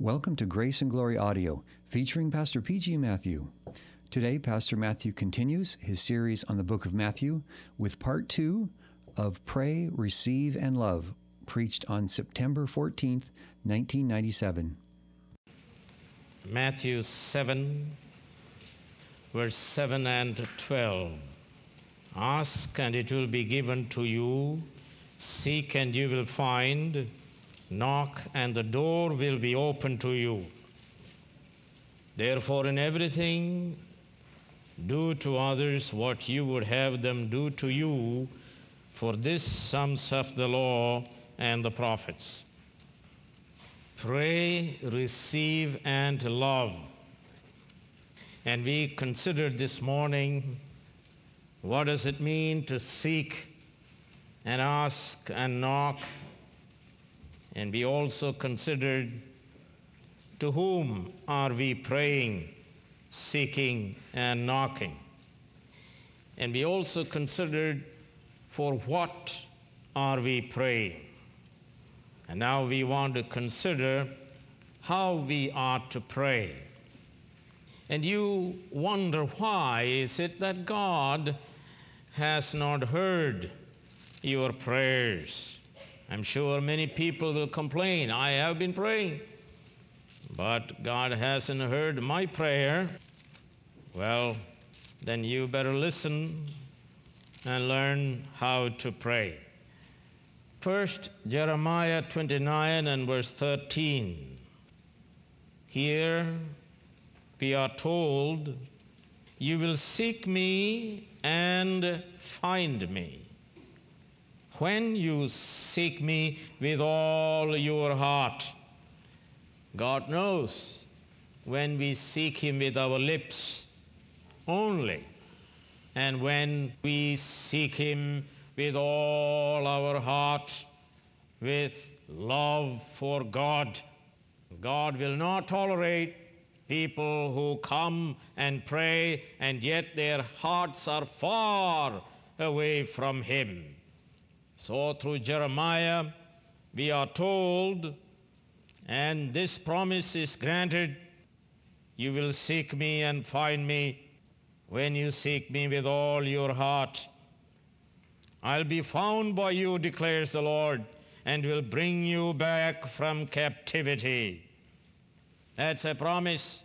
Welcome to Grace and Glory Audio, featuring Pastor P.G. Matthew. Today, Pastor Matthew continues his series on the book of Matthew with part two of Pray, Receive, and Love, preached on September 14th, 1997. Matthew 7, verse 7 and 12. Ask and it will be given to you, seek and you will find, knock and the door will be open to you. Therefore, in everything, do to others what you would have them do to you, for this sums up the law and the prophets. Pray, receive, and love. And we considered this morning what does it mean to seek and ask and knock? And we also considered to whom are we praying, seeking, and knocking? And we also considered for what are we praying? And now we want to consider how we ought to pray. And you wonder why is it that God has not heard your prayers? I'm sure many people will complain, I have been praying, but God hasn't heard my prayer. Well, then you better listen and learn how to pray. First, Jeremiah 29 and verse 13. Here we are told, You will seek me and find me. When you seek me with all your heart, God knows when we seek Him with our lips only, and when we seek Him with all our heart, with love for God. God will not tolerate people who come and pray and yet their hearts are far away from Him. So, through Jeremiah, we are told, and this promise is granted you will seek me and find me when you seek me with all your heart. I'll be found by you, declares the Lord, and will bring you back from captivity. That's a promise.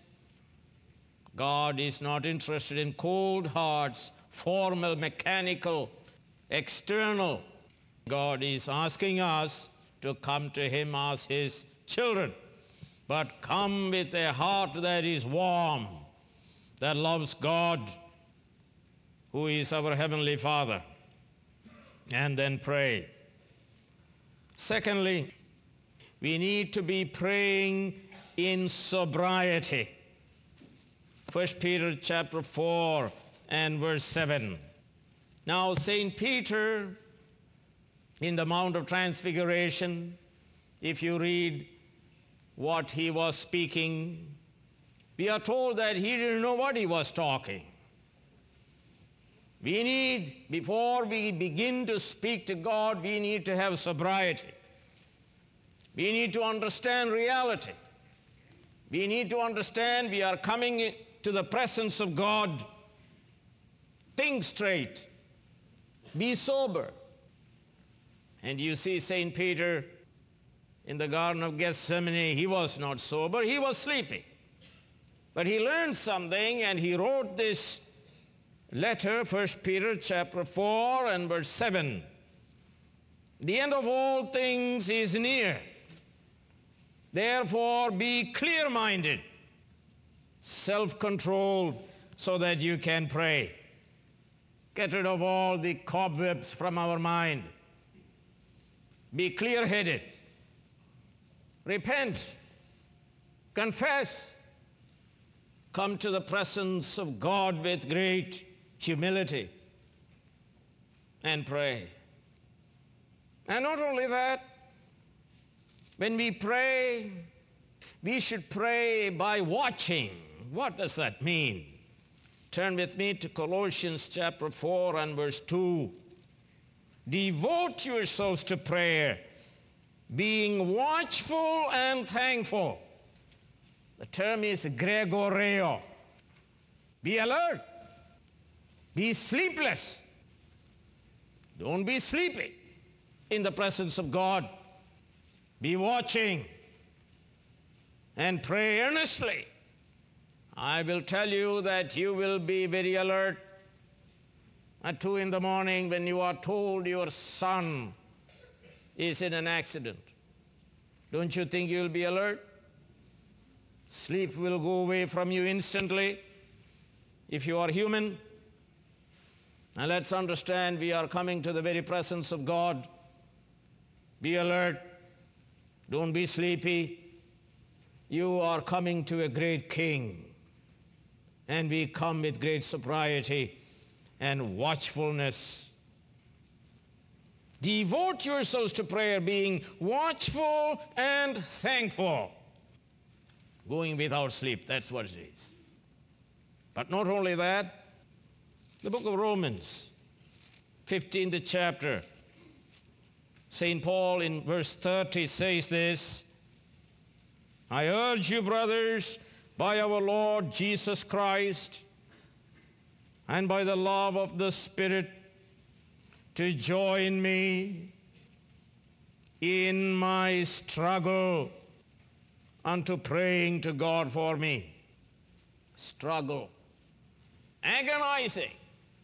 God is not interested in cold hearts, formal, mechanical, external. God is asking us to come to Him as His children, but come with a heart that is warm, that loves God, who is our Heavenly Father and then pray. Secondly, we need to be praying in sobriety. 1 Peter chapter 4 and verse 7. Now St. Peter in the Mount of Transfiguration, if you read what he was speaking, we are told that he didn't know what he was talking. We need, before we begin to speak to God, we need to have sobriety. We need to understand reality. We need to understand we are coming to the presence of God. Think straight. Be sober. And you see St. Peter in the Garden of Gethsemane, he was not sober, he was sleeping. But he learned something and he wrote this letter, 1 Peter chapter 4 and verse 7. The end of all things is near. Therefore, be clear minded, self controlled, so that you can pray. Get rid of all the cobwebs from our mind. Be clear headed. Repent. Confess. Come to the presence of God with great humility and pray. And not only that, when we pray, we should pray by watching. What does that mean? Turn with me to Colossians chapter 4 and verse 2. Devote yourselves to prayer, being watchful and thankful. The term is gregoreo. Be alert. Be sleepless. Don't be sleepy in the presence of God. Be watching and pray earnestly. I will tell you that you will be very alert at 2 in the morning when you are told your son is in an accident. Don't you think you'll be alert? Sleep will go away from you instantly if you are human. And let's understand we are coming to the very presence of God. Be alert. Don't be sleepy. You are coming to a great king. And we come with great sobriety and watchfulness. Devote yourselves to prayer, being watchful and thankful. Going without sleep, that's what it is. But not only that, the book of Romans, 15th chapter, St. Paul in verse 30 says this I urge you, brothers, by our Lord Jesus Christ and by the love of the Spirit, to join me in my struggle unto praying to God for me. Struggle. Agonizing.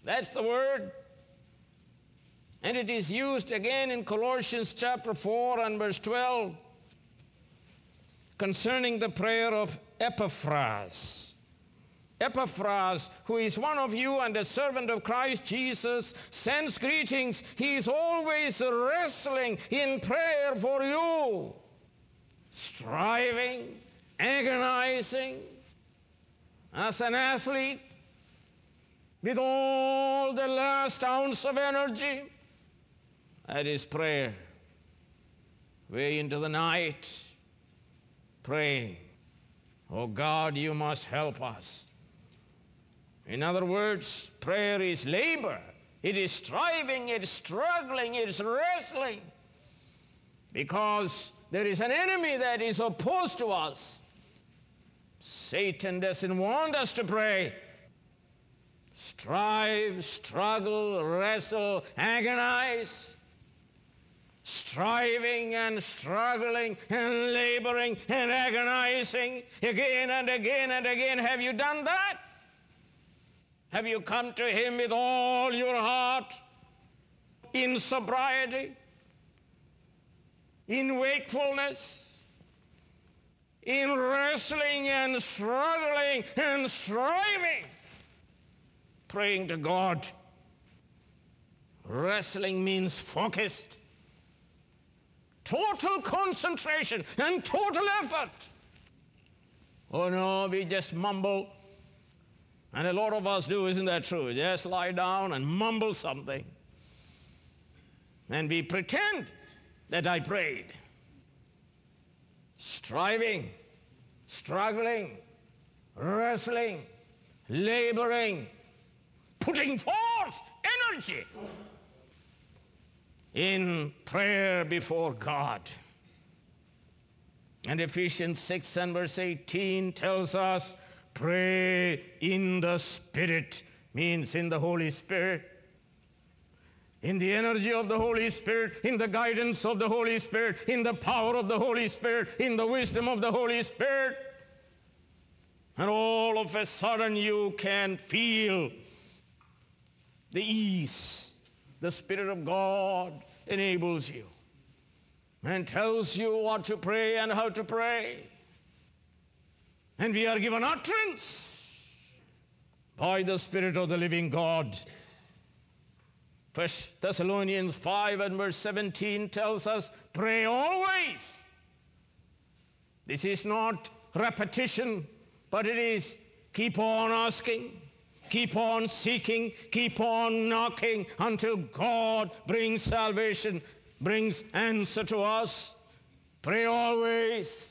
That's the word. And it is used again in Colossians chapter 4 and verse 12 concerning the prayer of Epaphras. Epaphras, who is one of you and a servant of Christ Jesus, sends greetings. He is always wrestling in prayer for you, striving, agonizing as an athlete with all the last ounce of energy. That is prayer. Way into the night, praying. Oh God, you must help us. In other words, prayer is labor. It is striving, it's struggling, it's wrestling. Because there is an enemy that is opposed to us. Satan doesn't want us to pray. Strive, struggle, wrestle, agonize. Striving and struggling and laboring and agonizing again and again and again. Have you done that? Have you come to Him with all your heart? In sobriety, in wakefulness, in wrestling and struggling and striving, praying to God? Wrestling means focused, total concentration, and total effort. Oh no, we just mumble and a lot of us do, isn't that true? Just lie down and mumble something. And we pretend that I prayed. Striving, struggling, wrestling, laboring, putting forth energy in prayer before God. And Ephesians 6 and verse 18 tells us Pray in the Spirit means in the Holy Spirit. In the energy of the Holy Spirit, in the guidance of the Holy Spirit, in the power of the Holy Spirit, in the wisdom of the Holy Spirit. And all of a sudden you can feel the ease. The Spirit of God enables you and tells you what to pray and how to pray. And we are given utterance by the Spirit of the living God. First Thessalonians 5 and verse 17 tells us, pray always. This is not repetition, but it is keep on asking, keep on seeking, keep on knocking until God brings salvation, brings answer to us. Pray always.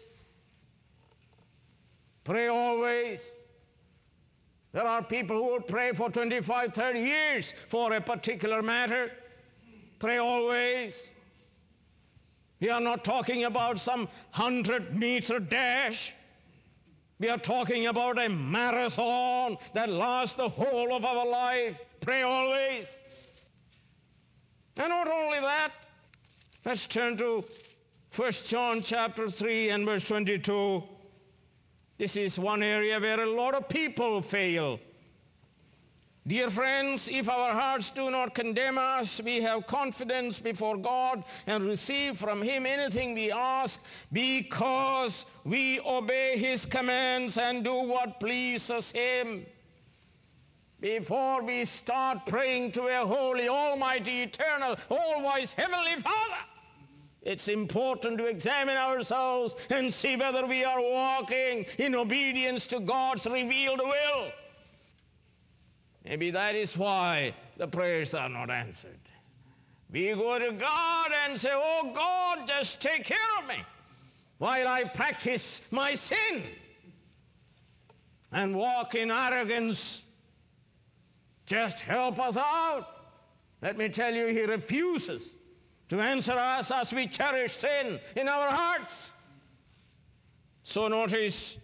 Pray always. There are people who will pray for 25, 30 years for a particular matter. Pray always. We are not talking about some 100 meter dash. We are talking about a marathon that lasts the whole of our life. Pray always. And not only that, let's turn to 1 John chapter 3 and verse 22. This is one area where a lot of people fail. Dear friends, if our hearts do not condemn us, we have confidence before God and receive from Him anything we ask because we obey His commands and do what pleases Him. Before we start praying to a holy, almighty, eternal, all wise Heavenly Father, it's important to examine ourselves and see whether we are walking in obedience to God's revealed will. Maybe that is why the prayers are not answered. We go to God and say, Oh God, just take care of me while I practice my sin and walk in arrogance. Just help us out. Let me tell you, He refuses to answer us as we cherish sin in our hearts. So notice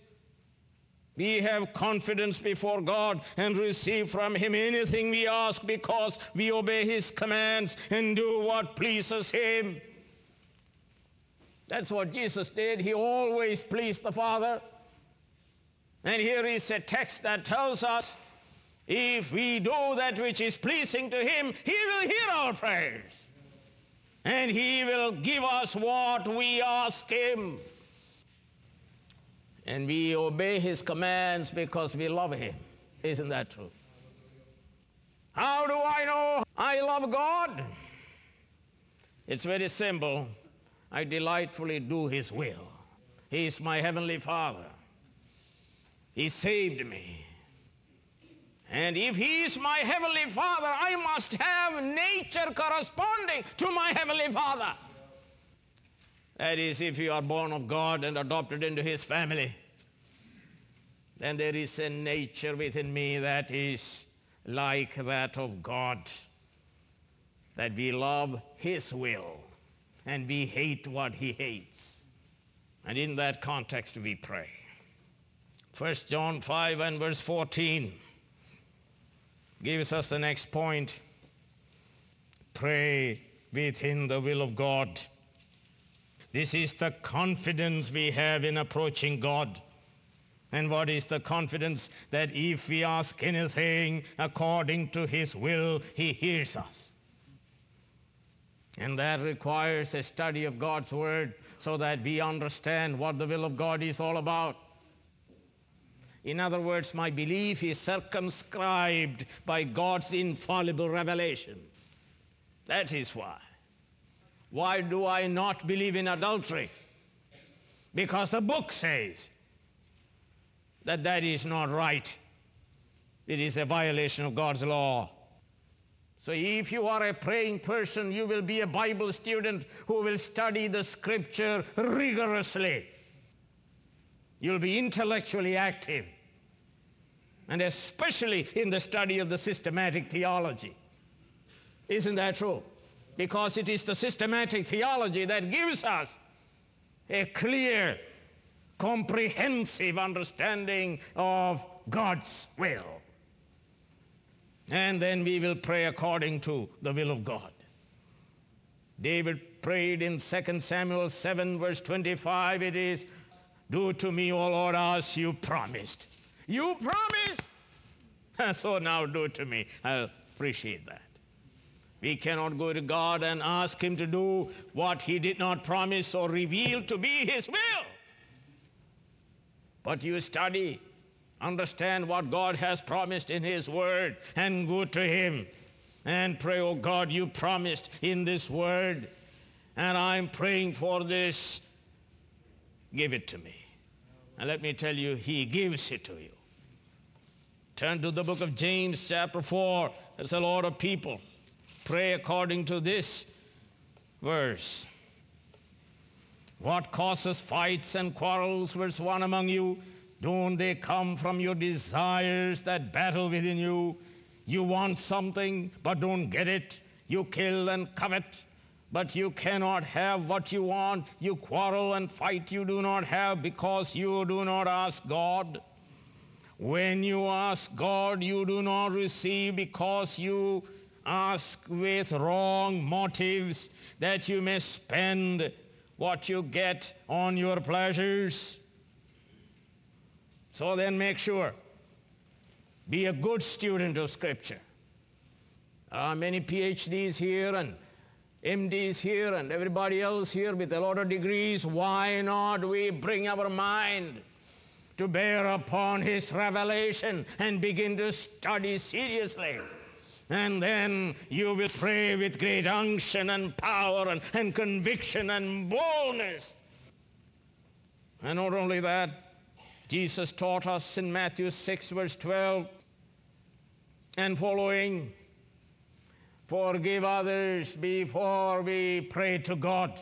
we have confidence before God and receive from Him anything we ask because we obey His commands and do what pleases Him. That's what Jesus did. He always pleased the Father. And here is a text that tells us if we do that which is pleasing to Him, He will hear our prayers. And He will give us what we ask Him and we obey his commands because we love him. Isn't that true? How do I know I love God? It's very simple. I delightfully do his will. He is my heavenly Father. He saved me. And if he is my heavenly Father, I must have nature corresponding to my heavenly Father. That is, if you are born of God and adopted into His family, then there is a nature within me that is like that of God. That we love His will and we hate what He hates. And in that context, we pray. 1 John 5 and verse 14 gives us the next point pray within the will of God. This is the confidence we have in approaching God. And what is the confidence? That if we ask anything according to His will, He hears us. And that requires a study of God's Word so that we understand what the will of God is all about. In other words, my belief is circumscribed by God's infallible revelation. That is why. Why do I not believe in adultery? Because the book says that that is not right. It is a violation of God's law. So if you are a praying person, you will be a Bible student who will study the scripture rigorously. You'll be intellectually active, and especially in the study of the systematic theology. Isn't that true? because it is the systematic theology that gives us a clear, comprehensive understanding of God's will. And then we will pray according to the will of God. David prayed in 2 Samuel 7, verse 25, it is, Do to me, O Lord, as you promised. You promised! So now do it to me. I appreciate that. We cannot go to God and ask Him to do what He did not promise or reveal to be His will. But you study, understand what God has promised in His Word, and go to Him and pray, Oh God, you promised in this Word, and I'm praying for this. Give it to me. And let me tell you, He gives it to you. Turn to the book of James, chapter 4. There's a lot of people pray according to this verse. What causes fights and quarrels, verse 1 among you? Don't they come from your desires that battle within you? You want something but don't get it. You kill and covet. but you cannot have what you want. You quarrel and fight you do not have because you do not ask God. When you ask God, you do not receive because you ask with wrong motives that you may spend what you get on your pleasures. So then make sure. Be a good student of Scripture. There are many PhDs here and MDs here and everybody else here with a lot of degrees. Why not we bring our mind to bear upon His revelation and begin to study seriously? And then you will pray with great unction and power and, and conviction and boldness. And not only that, Jesus taught us in Matthew 6, verse 12 and following forgive others before we pray to God.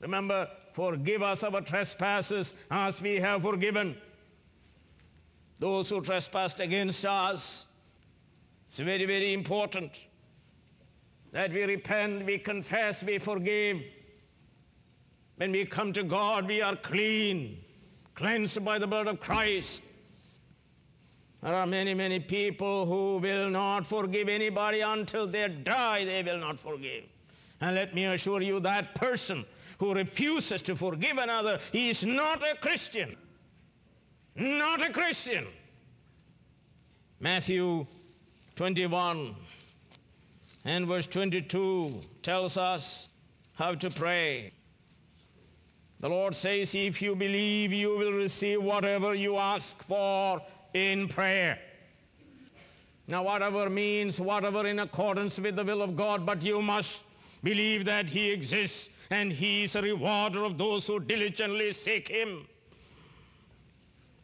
Remember, forgive us our trespasses as we have forgiven those who trespassed against us. It's very, very important that we repent, we confess, we forgive. When we come to God, we are clean, cleansed by the blood of Christ. There are many, many people who will not forgive anybody until they die, they will not forgive. And let me assure you that person who refuses to forgive another he is not a Christian. Not a Christian. Matthew 21 and verse 22 tells us how to pray. The Lord says, If you believe, you will receive whatever you ask for in prayer. Now, whatever means whatever in accordance with the will of God, but you must believe that He exists and He is a rewarder of those who diligently seek Him.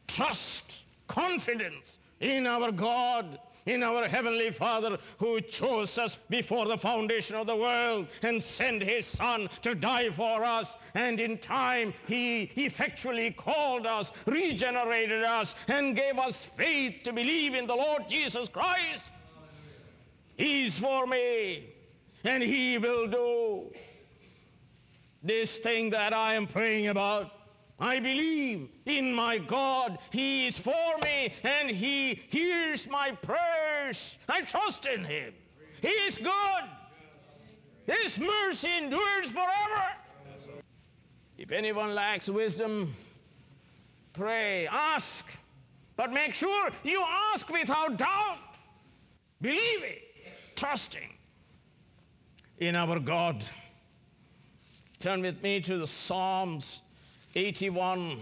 Trust, confidence in our God in our Heavenly Father who chose us before the foundation of the world and sent His Son to die for us. And in time, He effectually called us, regenerated us, and gave us faith to believe in the Lord Jesus Christ. He's for me, and He will do this thing that I am praying about. I believe in my God. He is for me and He hears my prayers. I trust in Him. He is good. His mercy endures forever. If anyone lacks wisdom, pray, ask. But make sure you ask without doubt, believing, trusting in our God. Turn with me to the Psalms 81.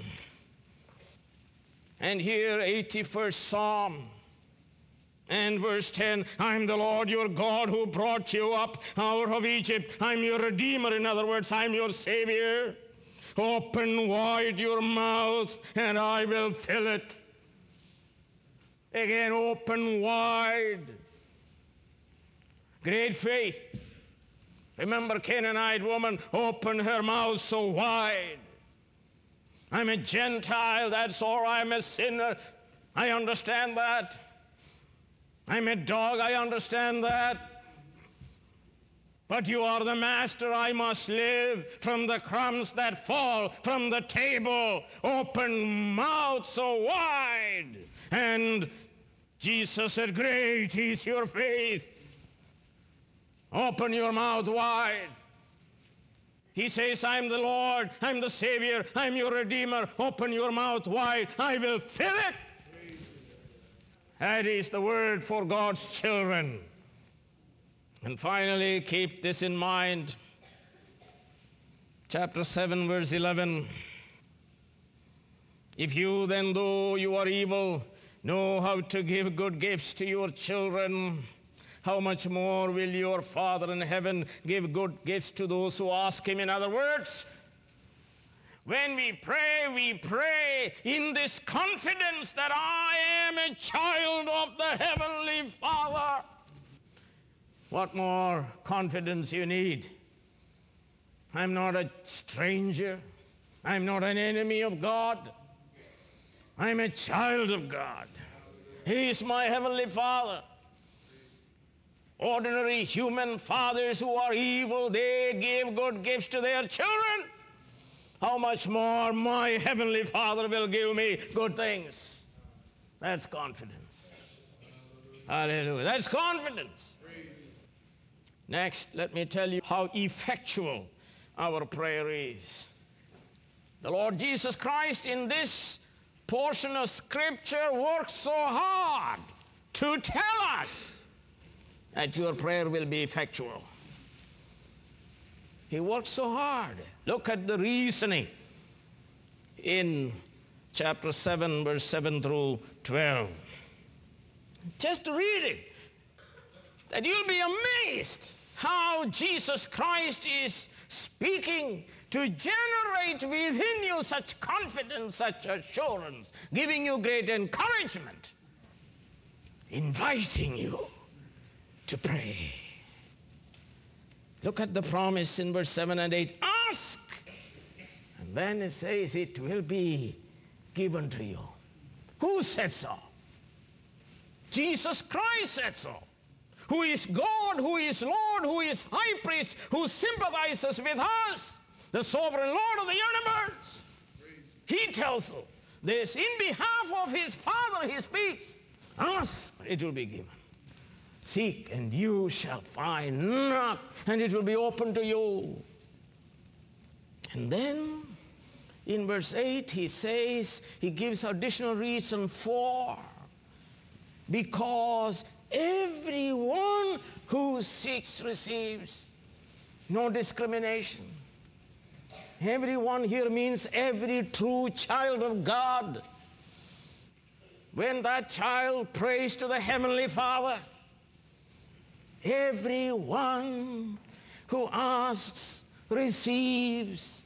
And here, 81st Psalm. And verse 10 I'm the Lord your God who brought you up out of Egypt. I'm your Redeemer. In other words, I'm your Savior. Open wide your mouth and I will fill it. Again, open wide. Great faith. Remember, Canaanite woman opened her mouth so wide. I'm a Gentile, that's all. I'm a sinner. I understand that. I'm a dog, I understand that. But you are the master, I must live from the crumbs that fall from the table. Open mouth so wide. And Jesus said, Great is your faith. Open your mouth wide. He says, I'm the Lord, I'm the Savior, I'm your Redeemer. Open your mouth wide, I will fill it. That is the word for God's children. And finally, keep this in mind. Chapter 7, verse 11. If you then, though you are evil, know how to give good gifts to your children, how much more will your Father in heaven give good gifts to those who ask Him? In other words, when we pray, we pray in this confidence that I am a child of the Heavenly Father. What more confidence you need? I'm not a stranger. I'm not an enemy of God. I'm a child of God. He is my Heavenly Father. Ordinary human fathers who are evil, they give good gifts to their children. How much more my heavenly Father will give me good things? That's confidence. Hallelujah. That's confidence. Next, let me tell you how effectual our prayer is. The Lord Jesus Christ in this portion of Scripture works so hard to tell us that your prayer will be effectual. He worked so hard. Look at the reasoning in chapter 7, verse 7 through 12. Just read it, that you'll be amazed how Jesus Christ is speaking to generate within you such confidence, such assurance, giving you great encouragement, inviting you to pray. Look at the promise in verse 7 and 8 ask, and then it says, It will be given to you. Who said so? Jesus Christ said so. Who is God, who is Lord, who is High Priest, who sympathizes with us, the sovereign Lord of the universe. He tells us this in behalf of His Father, He speaks. Ask, it will be given. Seek, and you shall find. Knock, and it will be open to you. And then in verse 8, he says, he gives additional reason for. Because everyone who seeks receives. No discrimination. Everyone here means every true child of God. When that child prays to the Heavenly Father, everyone who asks receives.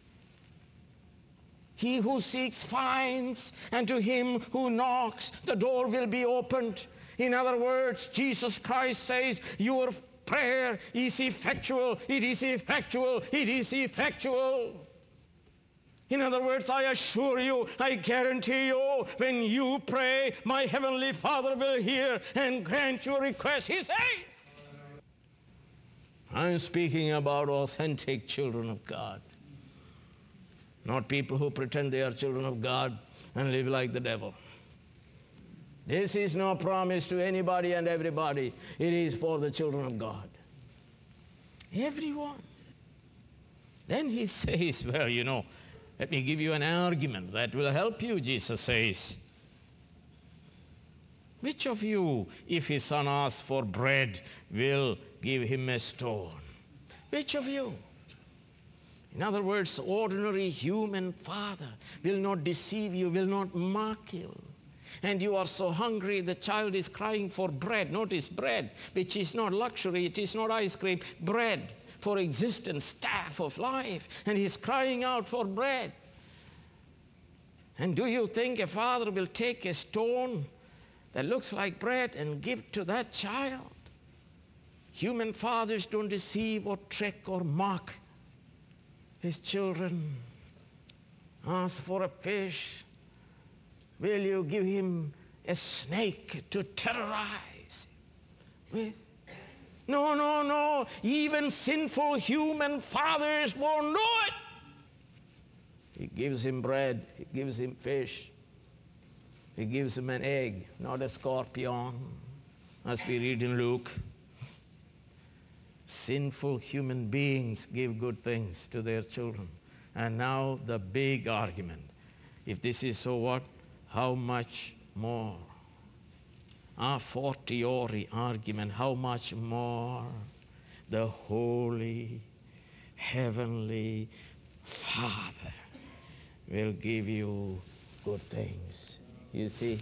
He who seeks finds, and to him who knocks, the door will be opened. In other words, Jesus Christ says, Your prayer is effectual, it is effectual, it is effectual. In other words, I assure you, I guarantee you, when you pray, my heavenly Father will hear and grant your request. He says, I'm speaking about authentic children of God, not people who pretend they are children of God and live like the devil. This is no promise to anybody and everybody. It is for the children of God. Everyone. Then he says, Well, you know, let me give you an argument that will help you, Jesus says. Which of you, if his son asks for bread, will give him a stone? Which of you? In other words, ordinary human father will not deceive you, will not mock you. And you are so hungry, the child is crying for bread. Notice bread, which is not luxury, it is not ice cream, bread for existence, staff of life. And he's crying out for bread. And do you think a father will take a stone that looks like bread and give to that child? Human fathers don't deceive or trick or mock his children. Ask for a fish. Will you give him a snake to terrorize with? No, no, no. Even sinful human fathers won't know it. He gives him bread, he gives him fish, he gives him an egg, not a scorpion, as we read in Luke. Sinful human beings give good things to their children. And now the big argument. If this is so, what? How much more? A fortiori argument. How much more? The Holy Heavenly Father will give you good things. You see,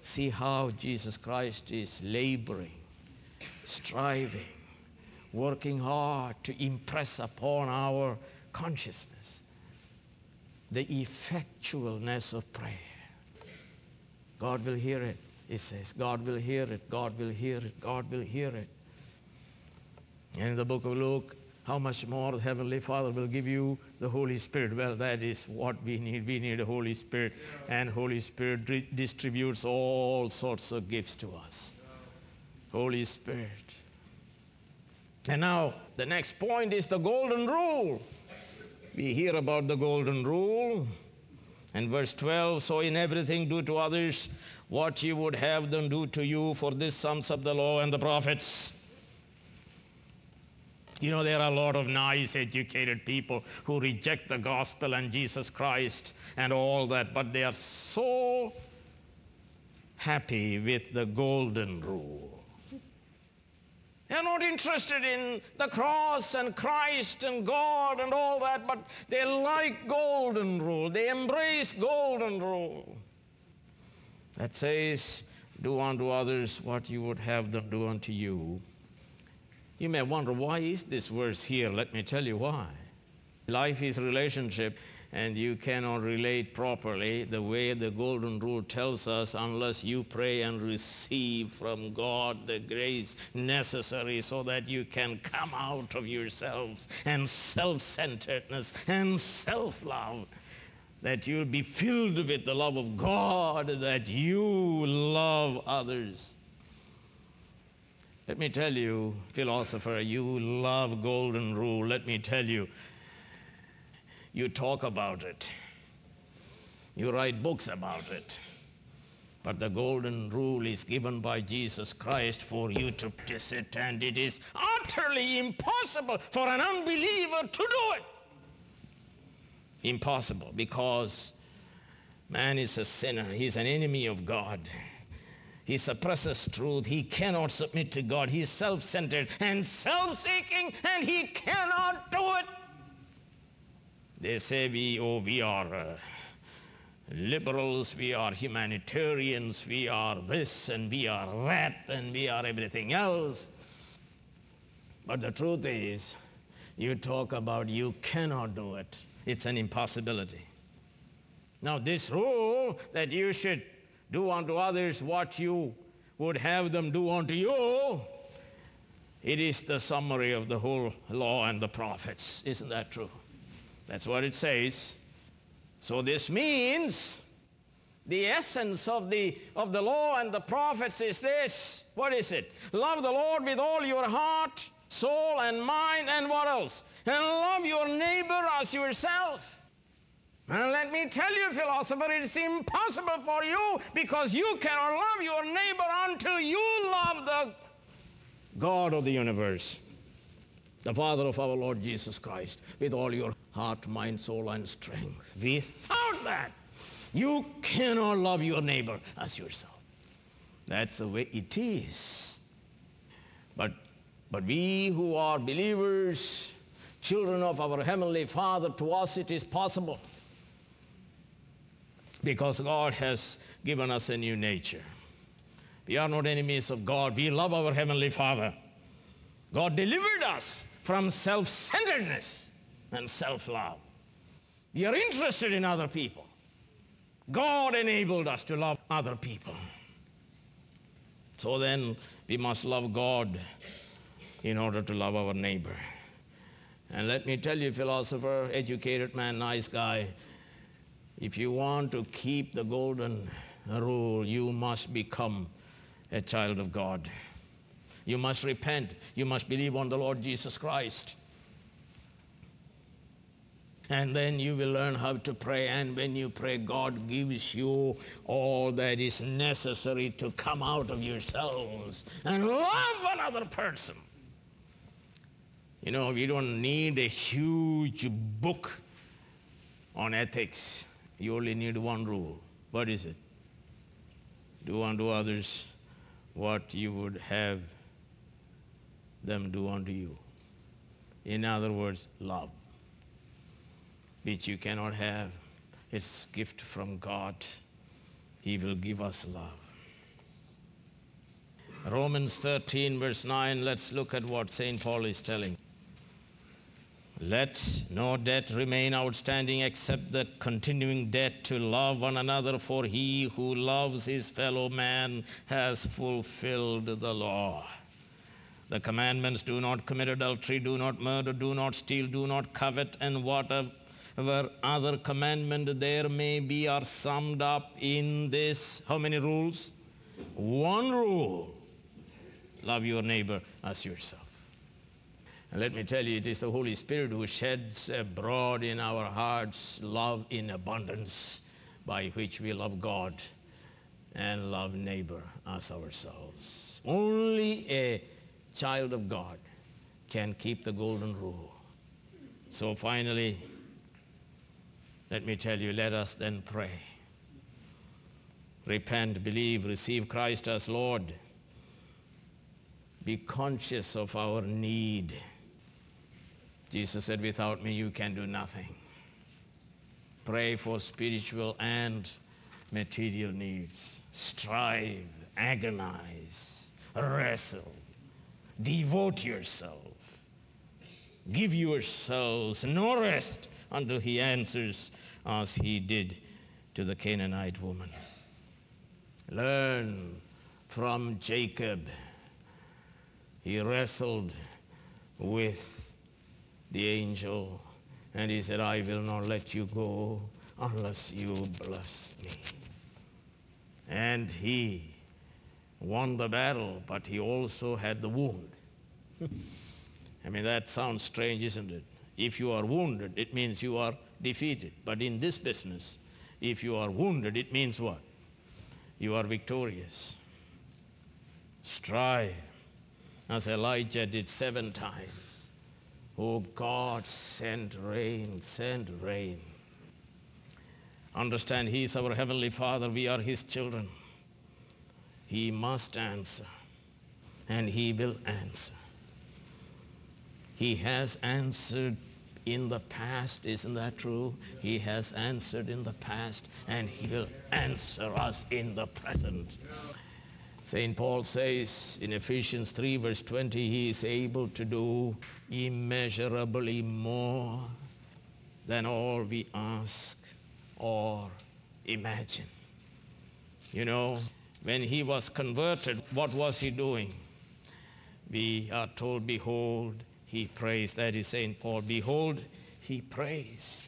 see how Jesus Christ is laboring, striving, working hard to impress upon our consciousness the effectualness of prayer. God will hear it, he says. God will hear it, God will hear it, God will hear it. In the book of Luke, how much more the Heavenly Father will give you the Holy Spirit. Well, that is what we need. We need a Holy Spirit, and Holy Spirit distributes all sorts of gifts to us. Holy Spirit. And now the next point is the golden rule. We hear about the golden rule. And verse 12 So in everything do to others what you would have them do to you, for this sums up the law and the prophets. You know, there are a lot of nice, educated people who reject the gospel and Jesus Christ and all that, but they are so happy with the golden rule. They're not interested in the cross and Christ and God and all that, but they like golden rule. They embrace golden rule. That says, do unto others what you would have them do unto you. You may wonder, why is this verse here? Let me tell you why. Life is relationship, and you cannot relate properly the way the golden rule tells us unless you pray and receive from God the grace necessary so that you can come out of yourselves and self centeredness and self love. That you'll be filled with the love of God, that you love others. Let me tell you, philosopher, you love golden rule. Let me tell you, you talk about it. You write books about it. But the golden rule is given by Jesus Christ for you to practice it, and it is utterly impossible for an unbeliever to do it. Impossible because man is a sinner, he's an enemy of God. He suppresses truth. He cannot submit to God. He is self centered and self seeking, and he cannot do it. They say we, oh, we are uh, liberals, we are humanitarians, we are this and we are that, and we are everything else. But the truth is, you talk about you cannot do it, it's an impossibility. Now, this rule that you should do unto others what you would have them do unto you. It is the summary of the whole law and the prophets. Isn't that true? That's what it says. So this means the essence of the of the law and the prophets is this. What is it? Love the Lord with all your heart, soul and mind and what else? And love your neighbor as yourself. And let me tell you, philosopher, it's impossible for you because you cannot love your neighbor until you love the God of the universe, the Father of our Lord Jesus Christ, with all your heart, mind, soul, and strength. Without that, you cannot love your neighbor as yourself. That's the way it is. But, but we who are believers, children of our Heavenly Father, to us it is possible because God has given us a new nature. We are not enemies of God. We love our Heavenly Father. God delivered us from self centeredness and self love. We are interested in other people. God enabled us to love other people. So then, we must love God in order to love our neighbor. And let me tell you, philosopher, educated man, nice guy, if you want to keep the golden rule, you must become a child of God. You must repent. You must believe on the Lord Jesus Christ. And then you will learn how to pray. And when you pray, God gives you all that is necessary to come out of yourselves and love another person. You know, we don't need a huge book on ethics. You only need one rule. What is it? Do unto others what you would have them do unto you. In other words, love, which you cannot have. It's gift from God. He will give us love. Romans 13, verse 9, let's look at what St. Paul is telling. Let no debt remain outstanding except the continuing debt to love one another, for he who loves his fellow man has fulfilled the law. The commandments do not commit adultery, do not murder, do not steal, do not covet, and whatever other commandment there may be are summed up in this. How many rules? One rule love your neighbor as yourself. And let me tell you, it is the Holy Spirit who sheds abroad in our hearts love in abundance by which we love God and love neighbor as ourselves. Only a child of God can keep the golden rule. So finally, let me tell you, let us then pray. Repent, believe, receive Christ as Lord. Be conscious of our need. Jesus said, Without me, you can do nothing. Pray for spiritual and material needs. Strive, agonize, wrestle, devote yourself. Give yourselves no rest until he answers as he did to the Canaanite woman. Learn from Jacob. He wrestled with the angel and he said, I will not let you go unless you bless me. And he won the battle, but he also had the wound. I mean, that sounds strange, isn't it? If you are wounded, it means you are defeated. But in this business, if you are wounded, it means what? You are victorious. Strive, as Elijah did seven times. Oh God, send rain, send rain. Understand, He is our Heavenly Father, we are His children. He must answer, and He will answer. He has answered in the past. Isn't that true? He has answered in the past and he will answer us in the present. St. Paul says in Ephesians 3, verse 20, he is able to do immeasurably more than all we ask or imagine. You know, when he was converted, what was he doing? We are told, Behold, he prays. That is St. Paul. Behold, he prays.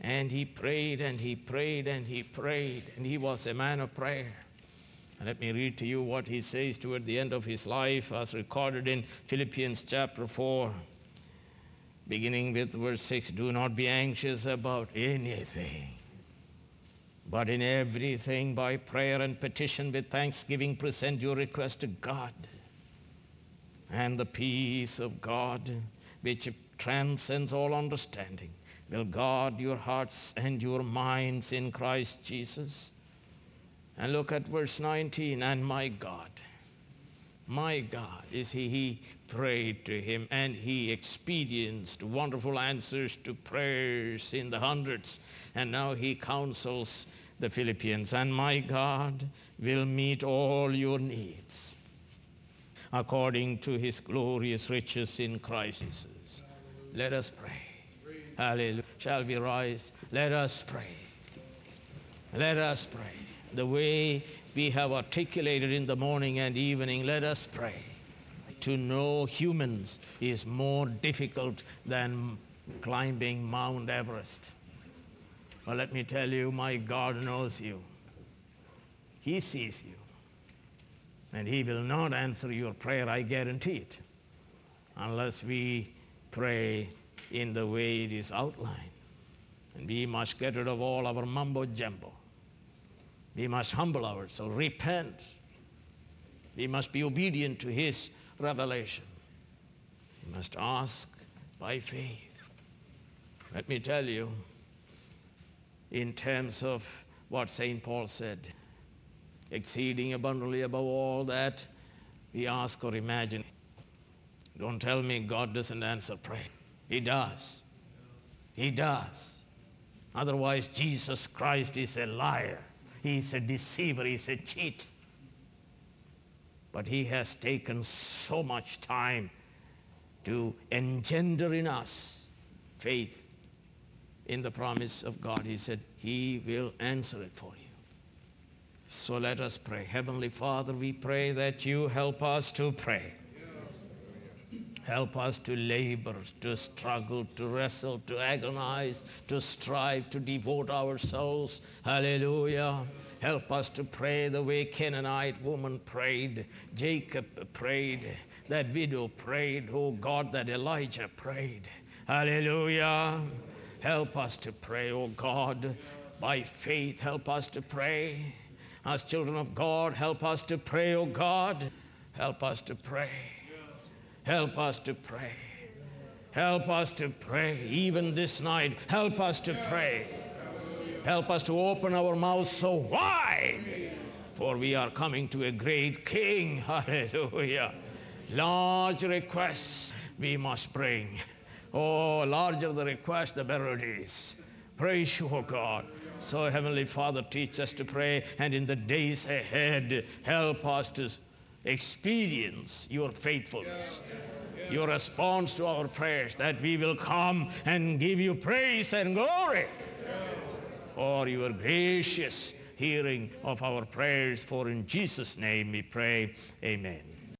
And he prayed and he prayed and he prayed. And he was a man of prayer. Let me read to you what he says toward the end of his life, as recorded in Philippians chapter 4, beginning with verse 6 Do not be anxious about anything, but in everything by prayer and petition with thanksgiving present your request to God and the peace of God, which transcends all understanding, will guard your hearts and your minds in Christ Jesus. And look at verse 19 and my God. My God is he, he prayed to him and he experienced wonderful answers to prayers in the hundreds. And now he counsels the Philippians, and my God will meet all your needs according to his glorious riches in Christ Jesus. Let us pray. Hallelujah. Shall we rise? Let us pray. Let us pray. The way we have articulated in the morning and evening, let us pray. To know humans is more difficult than climbing Mount Everest. Well, let me tell you, my God knows you. He sees you. And He will not answer your prayer, I guarantee it, unless we pray in the way it is outlined. And we must get rid of all our mumbo jumbo. We must humble ourselves, repent. We must be obedient to His revelation. We must ask by faith. Let me tell you, in terms of what St. Paul said, exceeding abundantly above all that we ask or imagine. Don't tell me God doesn't answer prayer. He does. He does. Otherwise, Jesus Christ is a liar. He's a deceiver. He's a cheat. But He has taken so much time to engender in us faith in the promise of God. He said, He will answer it for you. So let us pray. Heavenly Father, we pray that you help us to pray. Help us to labor, to struggle, to wrestle, to agonize, to strive, to devote ourselves. Hallelujah. Help us to pray the way Canaanite woman prayed, Jacob prayed, that widow prayed, oh God, that Elijah prayed. Hallelujah. Help us to pray, oh God. By faith, help us to pray. As children of God, help us to pray, oh God. Help us to pray. Help us to pray. Help us to pray. Even this night, help us to pray. Help us to open our mouths so wide, for we are coming to a great King. Hallelujah. Large requests we must bring. Oh, larger the request, the better it is. Praise you, O God. So, Heavenly Father, teach us to pray, and in the days ahead, help us to experience your faithfulness, your response to our prayers, that we will come and give you praise and glory for your gracious hearing of our prayers. For in Jesus' name we pray, Amen.